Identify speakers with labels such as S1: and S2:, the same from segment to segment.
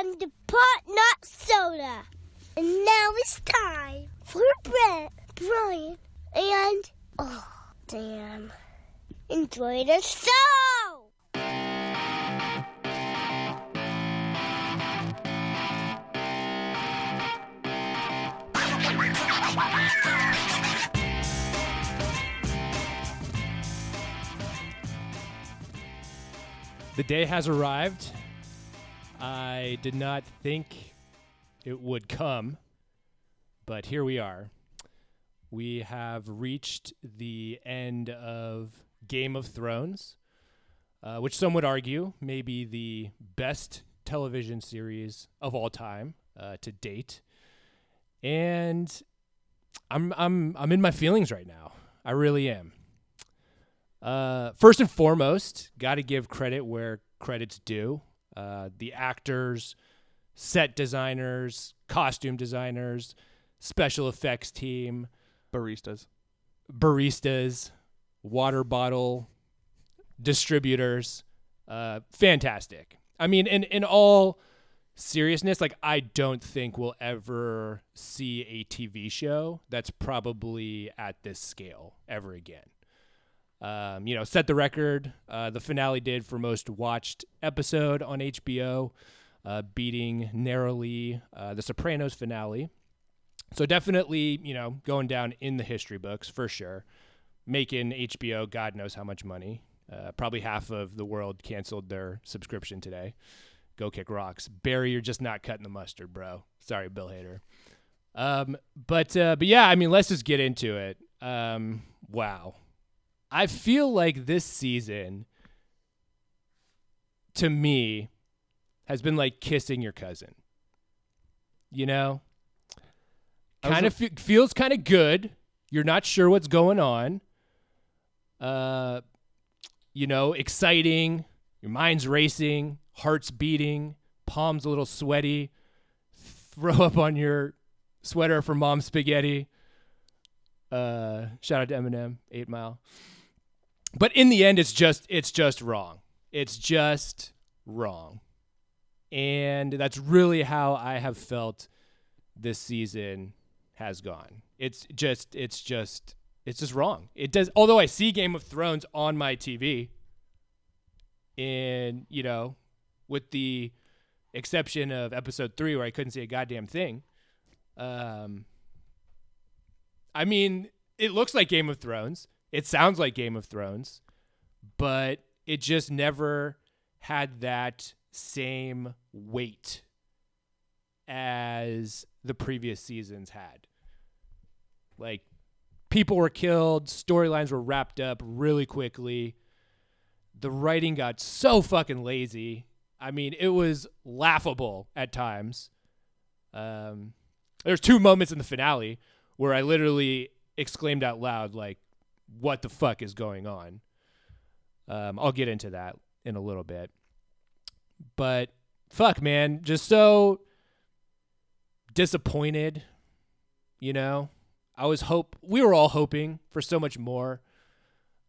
S1: the Pop Not Soda. And now it's time for Brett, Brian, and oh, damn. Enjoy the show!
S2: The day has arrived. I did not think it would come, but here we are. We have reached the end of Game of Thrones, uh, which some would argue may be the best television series of all time uh, to date. And I'm I'm I'm in my feelings right now. I really am. Uh, first and foremost, got to give credit where credit's due. Uh, the actors, set designers, costume designers, special effects team,
S3: Baristas.
S2: baristas, water bottle distributors. Uh, fantastic. I mean, in in all seriousness, like I don't think we'll ever see a TV show that's probably at this scale ever again. Um, you know, set the record. Uh, the finale did for most watched episode on HBO, uh, beating narrowly uh, the Sopranos finale. So definitely, you know, going down in the history books for sure. Making HBO God knows how much money. Uh, probably half of the world canceled their subscription today. Go kick rocks, Barry. You're just not cutting the mustard, bro. Sorry, Bill Hader. Um, but uh, but yeah, I mean, let's just get into it. Um, wow, I feel like this season, to me, has been like kissing your cousin. You know, kind of fe- feels kind of good. You're not sure what's going on. Uh, you know, exciting. Your mind's racing, heart's beating, palms a little sweaty. Throw up on your sweater for mom's spaghetti. Uh, shout out to Eminem, Eight Mile. But in the end, it's just it's just wrong. It's just wrong, and that's really how I have felt this season has gone. It's just it's just it's just wrong. It does although I see Game of Thrones on my TV and you know with the exception of episode 3 where I couldn't see a goddamn thing. Um I mean, it looks like Game of Thrones. It sounds like Game of Thrones, but it just never had that same weight as the previous seasons had. Like people were killed, storylines were wrapped up really quickly. The writing got so fucking lazy. I mean, it was laughable at times. Um, there's two moments in the finale where I literally exclaimed out loud, like, "What the fuck is going on?" Um, I'll get into that in a little bit, but fuck, man, just so disappointed. You know, I was hope we were all hoping for so much more.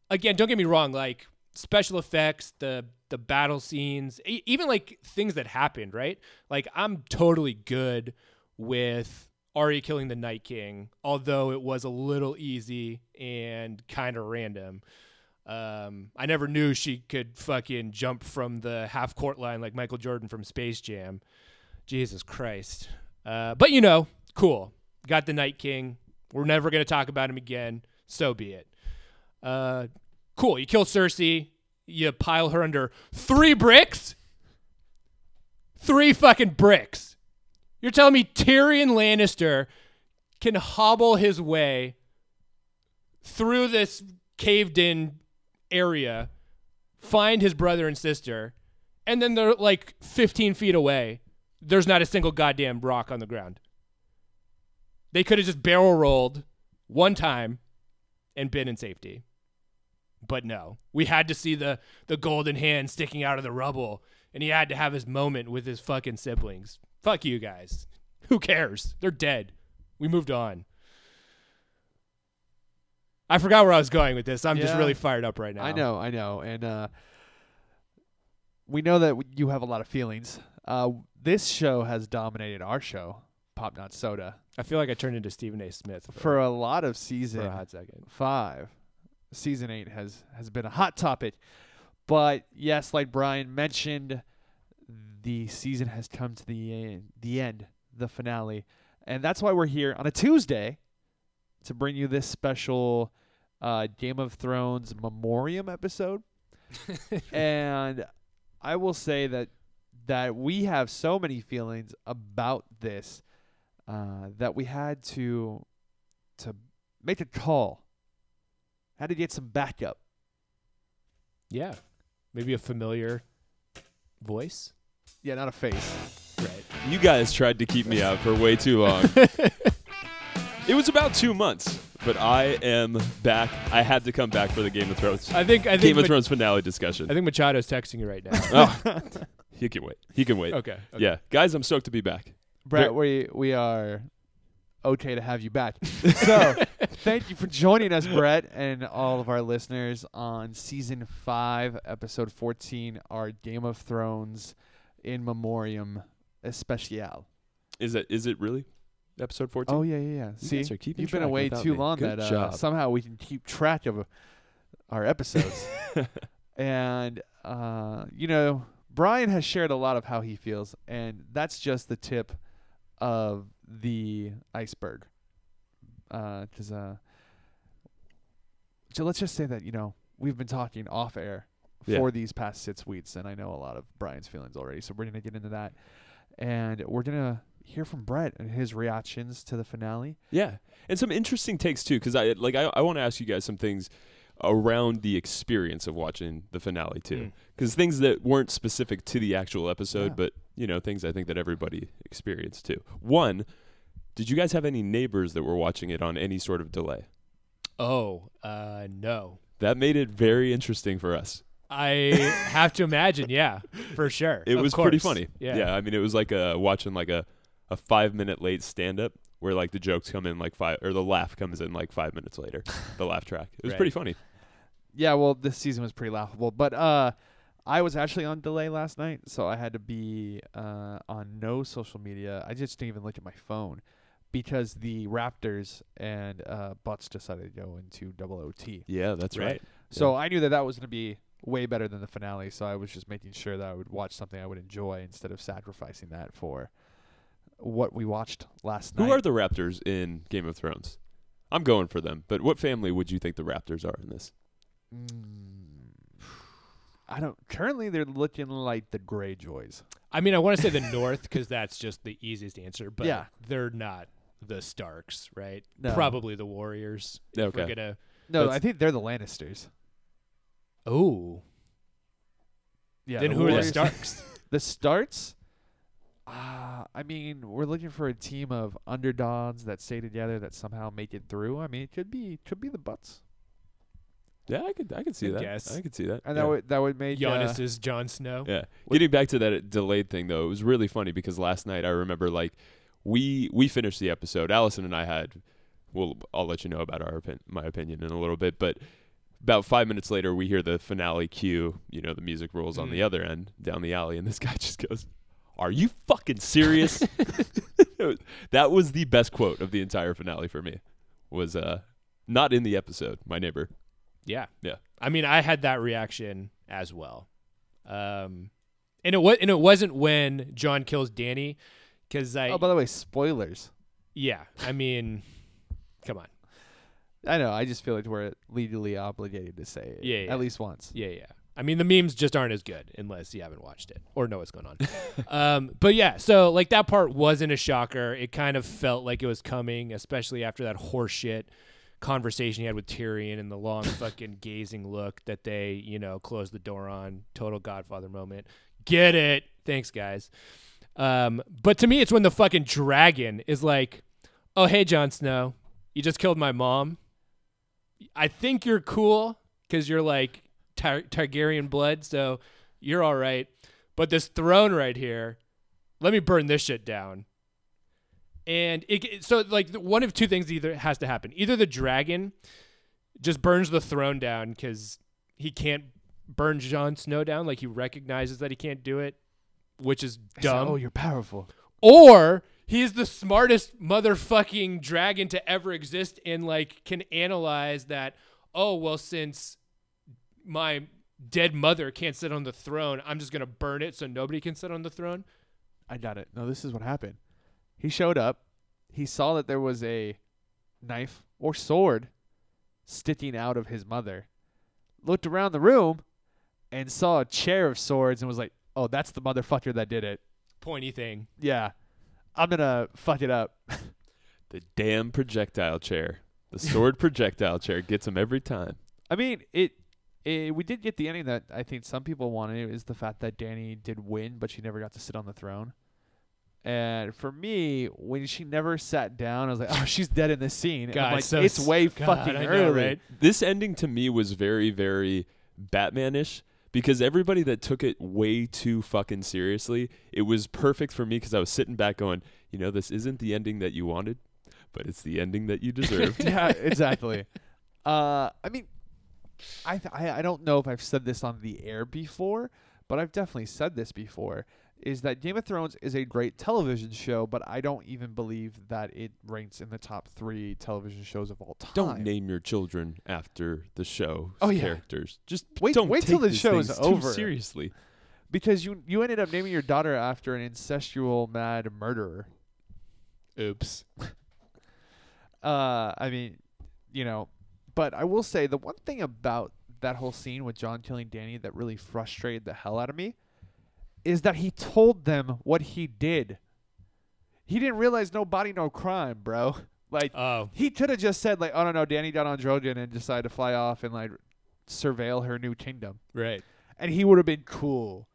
S2: Again, don't get me wrong, like special effects, the the battle scenes, even like things that happened, right? Like I'm totally good with Arya killing the Night King, although it was a little easy and kind of random. Um, I never knew she could fucking jump from the half court line like Michael Jordan from Space Jam. Jesus Christ. Uh, but you know, cool. Got the Night King. We're never going to talk about him again. So be it. Uh, cool. You kill Cersei. You pile her under three bricks. Three fucking bricks. You're telling me Tyrion Lannister can hobble his way through this caved in area, find his brother and sister, and then they're like 15 feet away. There's not a single goddamn rock on the ground. They could have just barrel rolled one time and been in safety. But no, we had to see the the golden hand sticking out of the rubble, and he had to have his moment with his fucking siblings. Fuck you guys. Who cares? They're dead. We moved on. I forgot where I was going with this. I'm just really fired up right now.
S3: I know, I know, and uh, we know that you have a lot of feelings. Uh, this show has dominated our show, Pop Not Soda,
S2: I feel like I turned into Stephen A. Smith for,
S3: for a lot of
S2: for
S3: season
S2: a hot second.
S3: five. Season eight has has been a hot topic, but yes, like Brian mentioned, the season has come to the end, the end, the finale, and that's why we're here on a Tuesday to bring you this special uh, Game of Thrones memoriam episode. and I will say that that we have so many feelings about this uh, that we had to to make a call. Had to get some backup.
S2: Yeah, maybe a familiar voice.
S3: Yeah, not a face.
S2: Right.
S4: You guys tried to keep me out for way too long. it was about two months, but I am back. I had to come back for the Game of Thrones
S2: I think I think
S4: Game of
S2: Ma-
S4: Thrones finale discussion.
S2: I think Machado's texting you right now.
S4: oh, he can wait. He can wait.
S2: okay. okay.
S4: Yeah, guys, I'm stoked to be back.
S3: Brett,
S4: Ver-
S3: we we are okay to have you back. So thank you for joining us, Brett, and all of our listeners on season five, episode fourteen, our Game of Thrones in memoriam especial.
S4: Is it? Is it really episode 14?
S3: Oh yeah, yeah, yeah.
S4: You
S3: See,
S4: keeping
S3: you've been away too
S4: me.
S3: long
S4: Good
S3: that uh, somehow we can keep track of our episodes. and uh, you know, Brian has shared a lot of how he feels, and that's just the tip of the iceberg. Because uh, so let's just say that you know we've been talking off air
S4: Yeah.
S3: for these past six weeks, and I know a lot of Brian's feelings already. So we're gonna get into that, and we're gonna hear from Brett and his reactions to the finale.
S4: Yeah, and some interesting takes too, because I like I, I want to ask you guys some things around the experience of watching the finale too,
S2: Mm.
S4: because things that weren't specific to the actual episode,
S3: Yeah.
S4: but you know things I think that everybody experienced too. One, did you guys have any neighbors that were watching it on any sort of delay?
S2: Oh, uh, no.
S4: That made it very interesting for us.
S2: I have to imagine. Yeah, for sure.
S4: It
S2: Of
S4: was pretty
S2: course.
S4: funny.
S2: Yeah.
S4: I mean, it was like a watching like a a five minute late stand up where like the jokes come in like five or the laugh comes in like five minutes later. the laugh track. It was
S2: Right.
S4: pretty funny.
S3: Yeah, well, this season was pretty laughable, but uh, I was actually on delay last night, so I had to be uh on no social media. I just didn't even look at my phone because the Raptors and uh Bucks decided to go into double OT.
S4: Yeah, that's right.
S3: So I knew that that was going to be way better than the finale. So I was just making sure that I would watch something I would enjoy instead of sacrificing that for what we watched last night.
S4: Who are the Raptors in Game of Thrones? I'm going for them, but what family would you think the Raptors are in this?
S3: Mm, I don't. Currently, they're looking like the Greyjoys.
S2: I mean, I want to say the North because that's just the easiest answer, but
S3: Yeah.
S2: they're not the Starks, right?
S3: No.
S2: Probably the Warriors. if We're
S4: Okay.
S2: gonna.
S3: No,
S4: That's-
S3: I think they're the Lannisters.
S2: Oh,
S3: Yeah.
S2: then who are the
S3: Warriors-
S2: Starks?
S3: The Starts. Uh, I mean, we're looking for a team of underdogs that stay together that somehow make it through. I mean, it could be could be the Bucks,
S4: Yeah, I could I could see
S2: Good
S4: that.
S2: guess.
S4: I could see that.
S3: and
S4: yeah.
S3: that would that would make uh,
S2: is Jon Snow.
S4: Yeah. Getting back to that delayed thing though, it was really funny because last night I remember like we we finished the episode. Allison and I had well I'll let you know about our my opinion in a little bit, but about 5 minutes later we hear the finale cue, you know, the music rolls on the
S2: Mm.
S4: other end down the alley and this guy just goes, "Are you fucking serious?" Was- that was the best quote of the entire finale for me. Was uh not in the episode, my neighbor.
S2: Yeah.
S4: Yeah.
S2: I mean, I had that reaction as well. Um, and it was and it wasn't when Jon kills Danny, because I
S3: Oh, by the way, spoilers.
S2: yeah. I mean, come on.
S3: I know. I just feel like we're legally obligated to say it
S2: Yeah, yeah.
S3: at least once.
S2: Yeah, yeah. I mean, the memes just aren't as good unless you haven't watched it or know what's going on. um, but yeah, so like that part wasn't a shocker. It kind of felt like it was coming, especially after that horseshit conversation he had with Tyrion and the long fucking gazing look that they, you know, closed the door on. Total Godfather moment. Get it? Thanks, guys. Um, but to me, it's when the fucking dragon is like, "Oh, hey, Jon Snow, you just killed my mom. I think you're cool because you're like Tar- Targaryen blood, so you're all right. But this throne right here, let me burn this shit down." And it so like one of two things either has to happen. Either the dragon just burns the throne down because he can't burn Jon Snow down, like he recognizes that he can't do it, which is
S3: He
S2: dumb.
S3: oh, you're powerful.
S2: or he's the smartest motherfucking dragon to ever exist and like can analyze that oh well since my dead mother can't sit on the throne i'm just going to burn it so nobody can sit on the throne
S3: I got it. No, this is what happened. He showed up. He saw that there was a knife or sword sticking out of his mother. Looked around the room and saw a chair of swords and was like, "Oh, that's the motherfucker that did it."
S2: pointy thing
S3: Yeah. I'm going to fuck it up.
S4: The damn projectile chair. The sword projectile chair gets him every time.
S3: I mean, it, it we did get the ending that I think some people wanted is the fact that Danny did win, but she never got to sit on the throne. And for me, when she never sat down, I was like, "Oh, she's dead in this scene." And I'm
S2: God,
S3: like,
S2: so
S3: it's way
S2: God,
S3: fucking
S2: I know,
S3: early.
S2: right?
S4: This ending to me was very, very Batman-ish because everybody that took it way too fucking seriously, it was perfect for me because I was sitting back going, you know, this isn't the ending that you wanted, but it's the ending that you deserved.
S3: yeah, exactly. Uh, I mean, I, th- I I don't know if I've said this on the air before, but I've definitely said this before. Is that Game of Thrones is a great television show, but I don't even believe that it ranks in the top three television shows of all time.
S4: Don't name your children after the show
S3: Oh, yeah.
S4: characters. Just
S3: Wait-
S4: don't
S3: wait till the show is over.
S4: seriously.
S3: because you you ended up naming your daughter after an incestual mad murderer.
S2: oops
S3: Uh, I mean, you know, but I will say the one thing about that whole scene with Jon killing Danny that really frustrated the hell out of me is that he told them what he did. He didn't realize no body, no crime, bro. Like
S2: oh
S3: he could have just said like, "Oh no, no, Danny got on Drogon and decided to fly off and like surveil her new kingdom,"
S2: right
S3: and he would have been cool.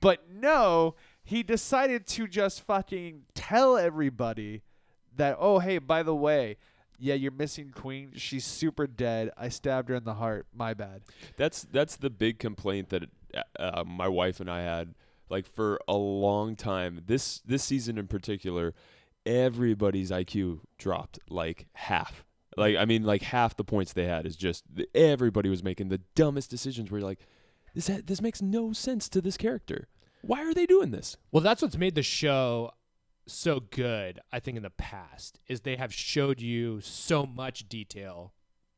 S3: But no, he decided to just fucking tell everybody that, oh, hey, by the way, yeah, you're missing Queen. She's super dead. I stabbed her in the heart. My bad.
S4: That's that's the big complaint that uh, uh, my wife and I had like for a long time. This this season in particular, everybody's IQ dropped like half. Like I mean, like half the points they had is just everybody was making the dumbest decisions. Where you're like, this ha- this makes no sense to this character. Why are they doing this?
S2: well that's what's made the show so good i think in the past is they have showed you so much detail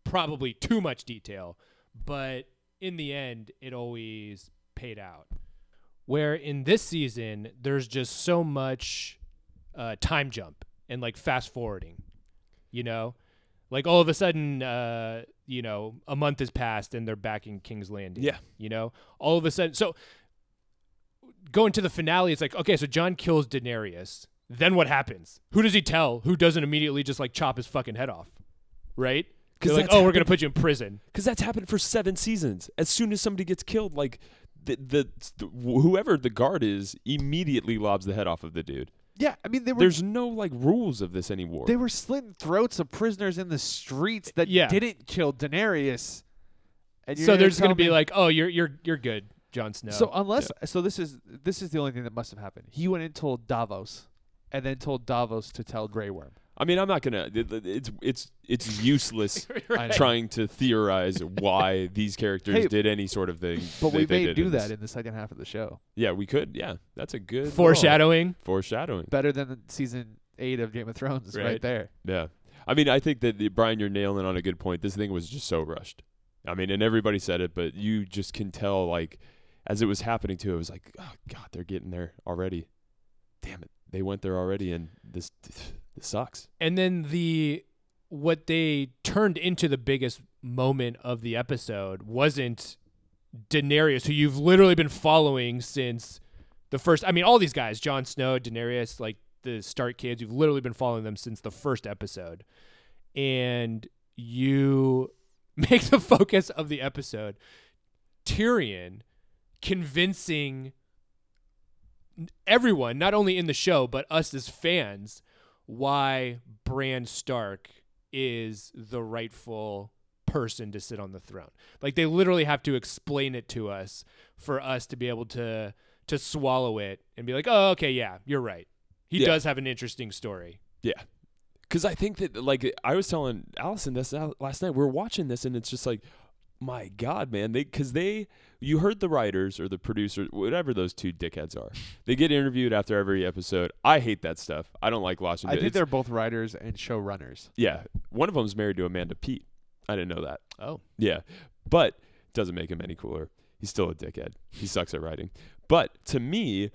S2: probably too much detail but in the end it always paid out where in this season there's just so much uh, time jump and like fast forwarding you know? Like all of a sudden uh, you know a month has passed and they're back in king's landing
S4: Yeah.
S2: you know? All of a sudden so going to the finale it's like okay so jon kills daenerys. Then what happens? Who does he tell who doesn't immediately just like chop his fucking head off right?
S4: 'Cause
S2: They're like oh we're gonna put you in prison.
S4: Because that's happened for seven seasons. As soon as somebody gets killed, like the, the the whoever the guard is immediately lobs the head off of the dude.
S3: Yeah, I mean, they were
S4: There's no like rules of this anymore.
S3: they were slitting throats of prisoners in the streets that
S2: Yeah.
S3: didn't kill Daenerys. And
S2: so
S3: gonna
S2: there's gonna be like oh you're you're you're good Jon Snow
S3: So unless so this is this is the only thing that must have happened. He went and told Davos, and then told Davos to tell Grey Worm.
S4: I mean, I'm not gonna. it- it- It's it's it's useless
S3: I know.
S4: trying to theorize why these characters
S3: Hey,
S4: did any sort of thing.
S3: But
S4: that
S3: we
S4: they
S3: may
S4: did
S3: do
S4: in
S3: that in the second half of the show.
S4: Yeah, we could. Yeah, that's a good
S2: foreshadowing
S4: foreshadowing.
S3: Better than the season eight of Game of Thrones, right,
S2: Right.
S3: there.
S4: Yeah, I mean, I think that the, Brian, you're nailing on a good point. This thing was just so rushed. I mean, and everybody said it, but you just can tell, like, as it was happening too, it was like, oh god, they're getting there already. Damn it, they went there already, and this this sucks.
S2: and then the what they turned into the biggest moment of the episode wasn't Daenerys, who you've literally been following since the first. I mean, all these guys, Jon Snow, Daenerys, like the Stark kids, you've literally been following them since the first episode, and you make the focus of the episode Tyrion convincing everyone, not only in the show but us as fans, why Bran Stark is the rightful person to sit on the throne. Like they literally have to explain it to us for us to be able to to swallow it and be like, "Oh, okay, yeah, you're right. He
S4: Yeah.
S2: does have an interesting story."
S4: Yeah. Because I think that, like, I was telling Allison this uh, last night. We are watching this, and it's just like, my God, man. They, because they, you heard the writers or the producers, whatever those two dickheads are. They get interviewed after every episode. I hate that stuff. I don't like watching.
S3: I think
S4: It's-
S3: they're both writers and showrunners.
S4: yeah. One of them's married to Amanda Peet. I didn't know that.
S2: Oh.
S4: Yeah, but doesn't make him any cooler. He's still a dickhead. He sucks at writing. But to me,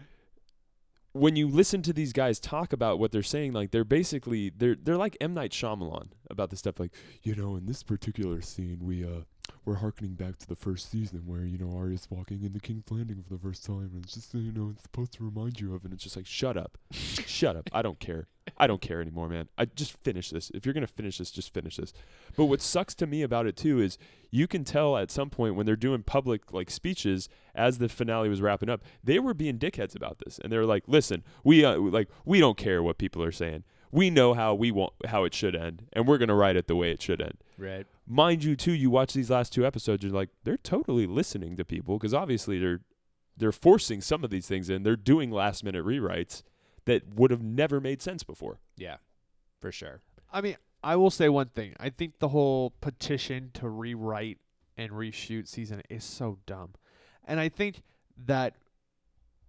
S4: when you listen to these guys talk about what they're saying, like they're basically they're they're like M Night Shyamalan about the stuff. Like you know, in this particular scene, we uh we're harkening back to the first season where you know Arya's walking into King's Landing for the first time, and it's just you know it's supposed to remind you of, and it's just like shut up, shut up. I don't care. I don't care anymore, man. I just finish this. If you're gonna finish this, just finish this. But what sucks to me about it too is you can tell at some point when they're doing public like speeches as the finale was wrapping up, they were being dickheads about this, and they're like, "Listen, we uh, like we don't care what people are saying. We know how we want how it should end, and we're gonna write it the way it should end."
S2: Right.
S4: Mind you, too, you watch these last two episodes, you're like, they're totally listening to people because obviously they're they're forcing some of these things in. They're doing last minute rewrites that would have never made sense before.
S2: Yeah. For sure.
S3: I mean, I will say one thing. I think the whole petition to rewrite and reshoot season is so dumb. And I think that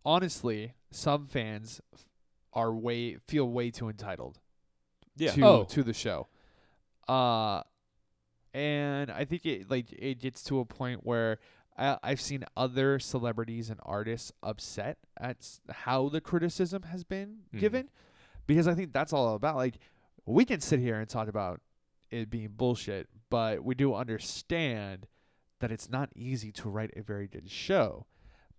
S3: honestly, some fans f- are way feel way too entitled
S4: Yeah.
S3: to
S2: Oh.
S3: to the show. Uh and I think it like it gets to a point where I, I've seen other celebrities and artists upset at s- how the criticism has been
S2: Mhm.
S3: given, because I think that's all about. Like we can sit here and talk about it being bullshit, but we do understand that it's not easy to write a very good show.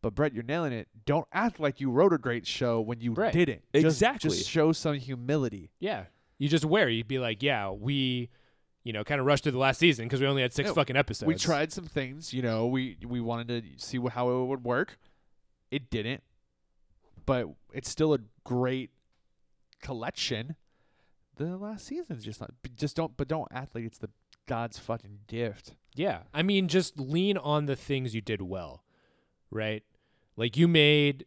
S3: But Brett, you're nailing it. Don't act like you wrote a great show when you
S2: Right.
S3: didn't. Just-
S4: Exactly.
S3: Just show some humility.
S2: Yeah. You just wear. You'd be like, yeah, we, you know, kind of rushed through the last season because we only had six
S3: Yeah,
S2: fucking episodes.
S3: We tried some things, you know. We we wanted to see wh- how it would work. It didn't, but it's still a great collection. The last season's just not. Just don't. But don't act like it's the God's fucking gift.
S2: Yeah. I mean, just lean on the things you did well, right? Like you made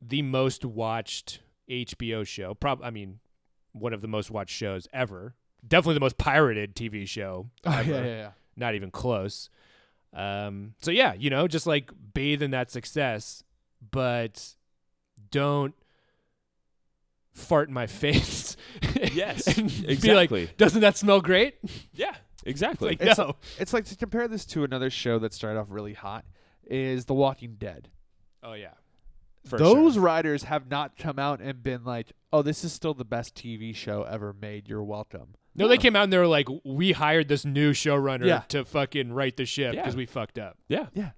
S2: the most watched HBO show. Prob I mean, one of the most watched shows ever. Definitely the most pirated TV show. ever.
S3: yeah, yeah. yeah.
S2: Not even close. Um, so yeah, you know, just like bathe in that success, but don't fart in my face.
S4: Yes,
S2: and Be like,
S4: exactly.
S2: doesn't that smell great?
S4: Yeah, exactly.
S2: Like,
S3: It's,
S2: no.
S3: it's like to compare this to another show that started off really hot is The Walking Dead.
S2: Oh yeah. For
S3: Those
S2: sure.
S3: writers have not come out and been like, "Oh, this is still the best TV show ever made. You're welcome."
S2: No, they came out and they were like, "We hired this new showrunner
S3: Yeah.
S2: to fucking write the ship
S4: Yeah.
S2: because we fucked up."
S4: yeah,
S3: Yeah,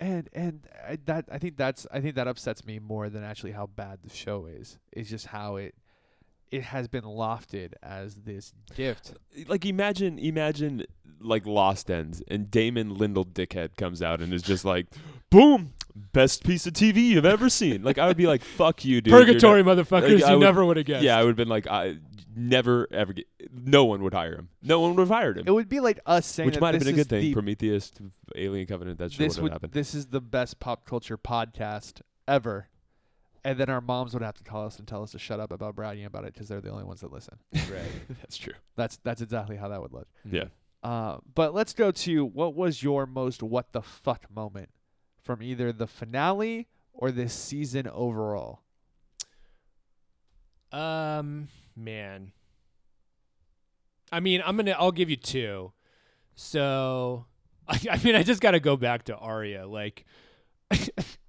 S3: and and I, that I think that's I think that upsets me more than actually how bad the show is. It's just how it it has been lofted as this gift.
S4: like imagine, imagine like Lost ends and Damon Lindell dickhead comes out and is just like, boom, best piece of TV you've ever seen. Like I would be like, fuck you, dude. You're not-
S2: Purgatory, motherfuckers!
S4: Like,
S2: you
S4: would-
S2: never would have guessed.
S4: Yeah, I would have been like, I never ever get. No one would hire him. No one would have hired him.
S3: It would be like us saying
S4: Which
S3: that
S4: might have been a good thing.
S3: the-
S4: Prometheus, Alien Covenant, that shit
S3: this
S4: would
S3: would
S4: have happened.
S3: this is the best pop culture podcast ever. And then our moms would have to call us and tell us to shut up about bragging about it because they're the only ones that listen.
S2: right.
S4: That's true.
S3: That's that's exactly how that would look.
S4: Yeah.
S3: Uh, but let's go to what was your most what the fuck moment from either the finale or this season overall?
S2: Um, man. I mean, I'm gonna. I'll give you two. So, I, I mean, I just got to go back to Arya. Like,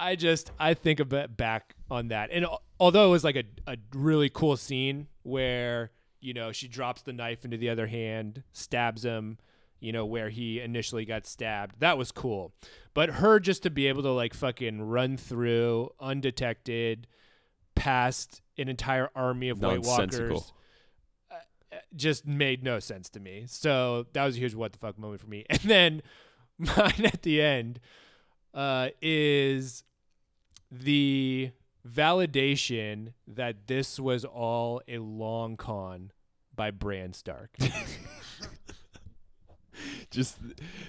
S2: I just I think a bit back on that, and although it was like a a really cool scene where you know she drops the knife into the other hand, stabs him. You know where he initially got stabbed. That was cool, but her just to be able to like fucking run through undetected past an entire army of White Walkers uh, uh, just made no sense to me. So that was a huge what the fuck moment for me. And then mine at the end uh, is the validation that this was all a long con by Bran Stark.
S4: Just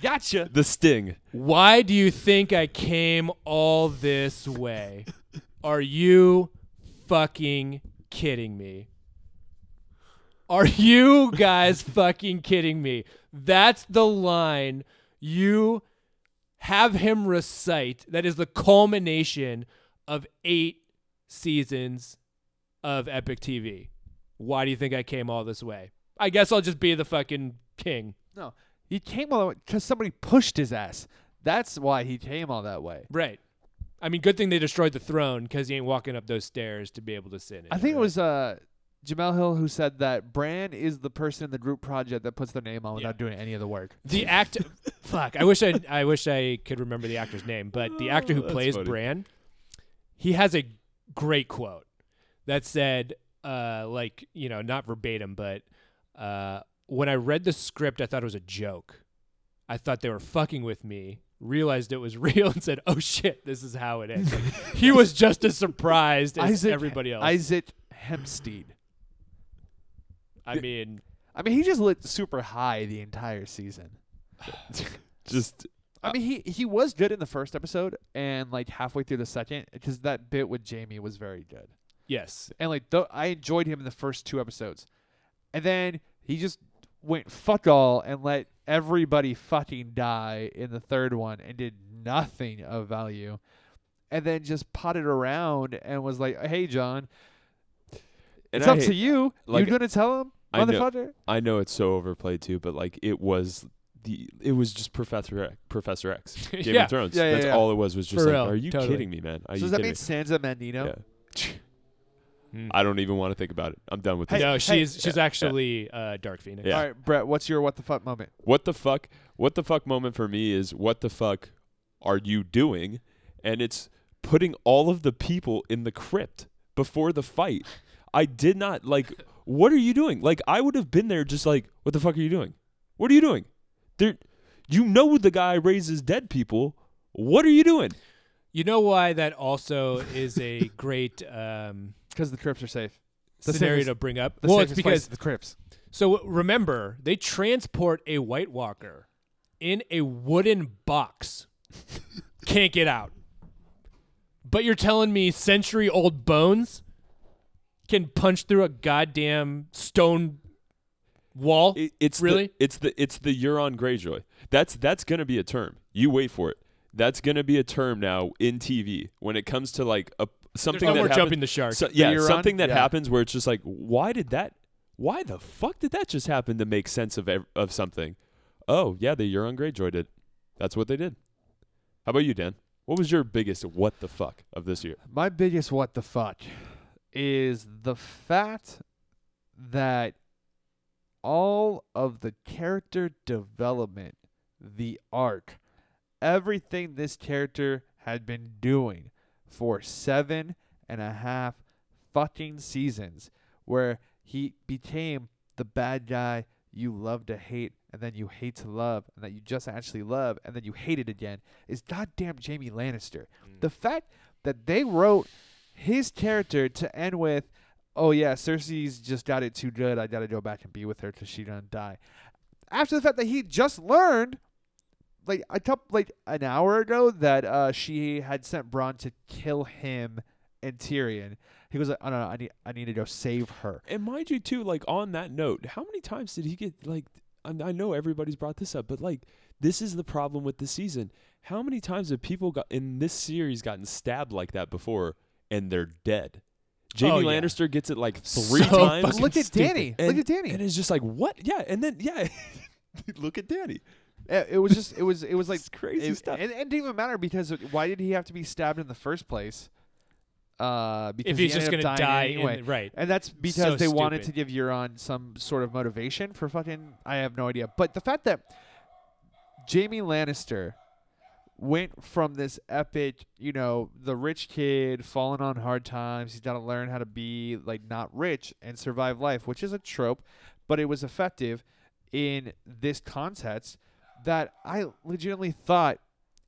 S3: Gotcha.
S4: the sting.
S2: Why do you think I came all this way? Are you fucking kidding me? Are you guys fucking kidding me? That's the line you have him recite that is the culmination of eight seasons of epic TV. Why do you think I came all this way? I guess I'll just be the fucking king.
S3: No, he came all the way because somebody pushed his ass. That's why he came all that way.
S2: Right. I mean, good thing they destroyed the throne because he ain't walking up those stairs to be able to sit in
S3: I think it was uh, Jemele Hill who said that Bran is the person in the group project that puts their name on without doing any of the work.
S2: the act. fuck, I wish I I wish I could remember the actor's name, but the actor who
S4: That's
S2: plays
S4: funny.
S2: Bran, he has a great quote that said, uh, like you know, not verbatim, but uh, when I read the script, I thought it was a joke. I thought they were fucking with me. Realized it was real and said, "Oh shit, this is how it is." Like, he was just as surprised as
S3: Isaac
S2: everybody else.
S3: Isaac Hempstead.
S2: I mean,
S3: I mean, he just lit super high the entire season.
S4: Just
S3: I uh mean, he he was good in the first episode and like halfway through the second because that bit with Jaime was very good.
S2: yes,
S3: And like th- I enjoyed him in the first two episodes, and then he just went fuck all and let everybody fucking die in the third one and did nothing of value, and then just potted around and was like, "Hey, Jon,
S4: and
S3: it's
S4: I
S3: up
S4: hate-
S3: to you.
S4: like,
S3: You're gonna tell him,
S4: I know-
S3: motherfucker?"
S4: I know it's so overplayed too, but like it was the it was just Professor X, Professor X, Game
S2: Yeah.
S4: of Thrones.
S3: Yeah, yeah,
S4: That's
S3: yeah.
S4: all it was. Was just
S2: For
S4: like,
S2: real,
S4: are you
S2: totally.
S4: kidding me, man? Are
S3: So
S4: you
S3: does that mean
S4: me?
S3: Sansa Mandino?
S4: Yeah.
S2: Mm.
S4: I don't even want to think about it. I'm done with
S3: Hey,
S4: this.
S2: no,
S3: hey,
S2: she's she's
S4: yeah,
S2: actually uh, Dark Phoenix.
S4: Yeah.
S3: All right, Brett, what's your what the fuck moment?
S4: What the fuck? What the fuck moment for me is what the fuck are you doing? And it's putting all of the people in the crypt before the fight. I did not like. What are you doing? Like I would have been there, just like, what the fuck are you doing? What are you doing? There, you know the guy raises dead people. What are you doing?
S2: You know why that also is a great um,
S3: Because the crypts are safe. The
S2: scenario
S3: safest-
S2: to bring up?
S3: The
S2: well, it's
S3: safest place
S2: because
S3: the crypts.
S2: so remember they transport a White Walker in a wooden box, can't get out. But you're telling me century old bones can punch through a goddamn stone wall?
S4: It, it's
S2: Really?
S4: The, it's the it's the Euron Greyjoy. That's that's gonna be a term. You wait for it. That's gonna be a term now in TV when it comes to like a something
S2: no
S4: that
S2: more
S4: happens-
S2: jumping the shark.
S4: So, yeah,
S3: Euron?
S4: something that
S3: Yeah.
S4: happens where it's just like, why did that? Why the fuck did that just happen to make sense of of something? Oh yeah, the Euron Greyjoy did. That's what they did. How about you, Dan? What was your biggest what the fuck of this year?
S3: My biggest what the fuck is the fact that all of the character development, the arc, everything this character had been doing for seven and a half fucking seasons, where he became the bad guy you love to hate and then you hate to love and that you just actually love and then you hate it again, is goddamn Jaime Lannister. Mm. The fact that they wrote his character to end with, "Oh yeah, Cersei's just got it too good. I got to go back and be with her because she gonna die." After the fact that he just learned, like a couple, like an hour ago, that uh, she had sent Bronn to kill him and Tyrion. He was like, "Oh no, no I need, I need to go save her."
S4: And mind you, too, like on that note, how many times did he get like? I know everybody's brought this up, but like this is the problem with the season. How many times have people got in this series gotten stabbed like that before and they're dead? Jaime
S2: Oh, yeah.
S4: Lannister gets it like three
S2: So
S4: times.
S3: Look at
S2: stupid.
S3: Danny.
S4: And,
S3: Look at Danny.
S4: And it's just like what? Yeah, and then yeah, look at Danny.
S3: It was just, it was, it was like
S4: It's crazy
S3: it,
S4: stuff.
S3: And, and it didn't even matter because why did he have to be stabbed in the first place? Uh, because
S2: if
S3: he
S2: he's just gonna die,
S3: anyway.
S2: in, right?
S3: And that's because
S2: So
S3: they wanted to give Euron some sort of motivation for fucking. I have no idea. But the fact that Jaime Lannister went from this epic, you know, the rich kid falling on hard times, he's got to learn how to be like not rich and survive life, which is a trope, but it was effective in this context that I legitimately thought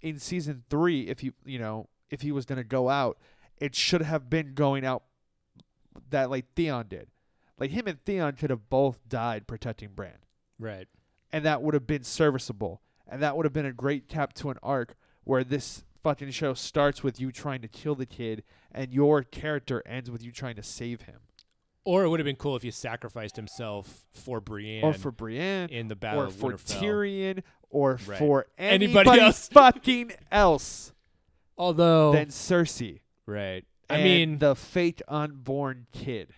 S3: in season 3 if you, you know, if he was going to go out, it should have been going out that like Theon did. Like him and Theon could have both died protecting Bran.
S2: Right.
S3: And that would have been serviceable. And that would have been a great cap to an arc where this fucking show starts with you trying to kill the kid and your character ends with you trying to save him.
S2: Or it would have been cool if he sacrificed himself for Brienne
S3: or for Brienne,
S2: in the Battle
S3: or
S2: of
S3: for
S2: Winterfell.
S3: Tyrion, or
S2: Right.
S3: for
S2: Anybody
S3: anybody,
S2: else.
S3: fucking else
S2: Although,
S3: than Cersei.
S2: right. I
S3: and
S2: mean,
S3: the fate unborn kid.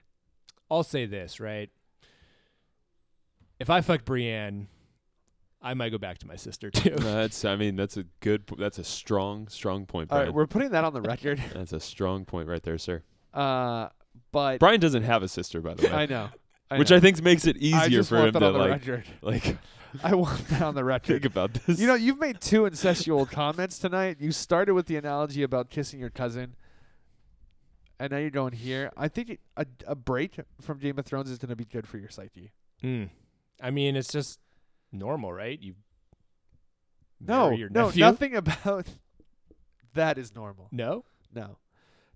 S2: I'll say this, right? If I fucked Brienne, I might go back to my sister too.
S4: That's. I mean, that's a good. That's a strong, strong point,
S3: All
S4: Brian.
S3: right, we're putting that on the record.
S4: that's a strong point right there, sir.
S3: Uh, but
S4: Brian doesn't have a sister, by the way,
S3: I know, I
S4: which
S3: know.
S4: I think makes it easier for
S3: want
S4: him
S3: that
S4: to
S3: on the
S4: like,
S3: record.
S4: like
S3: I want that on the record.
S4: think about this.
S3: You know, you've made two incestual comments tonight. You started with the analogy about kissing your cousin, and now you're going here. I think it, a a break from Game of Thrones is going to be good for your psyche.
S2: Hmm. I mean, it's just normal, right? You
S3: No,
S2: your
S3: no,
S2: nephew?
S3: nothing about that is normal.
S2: No.
S3: No,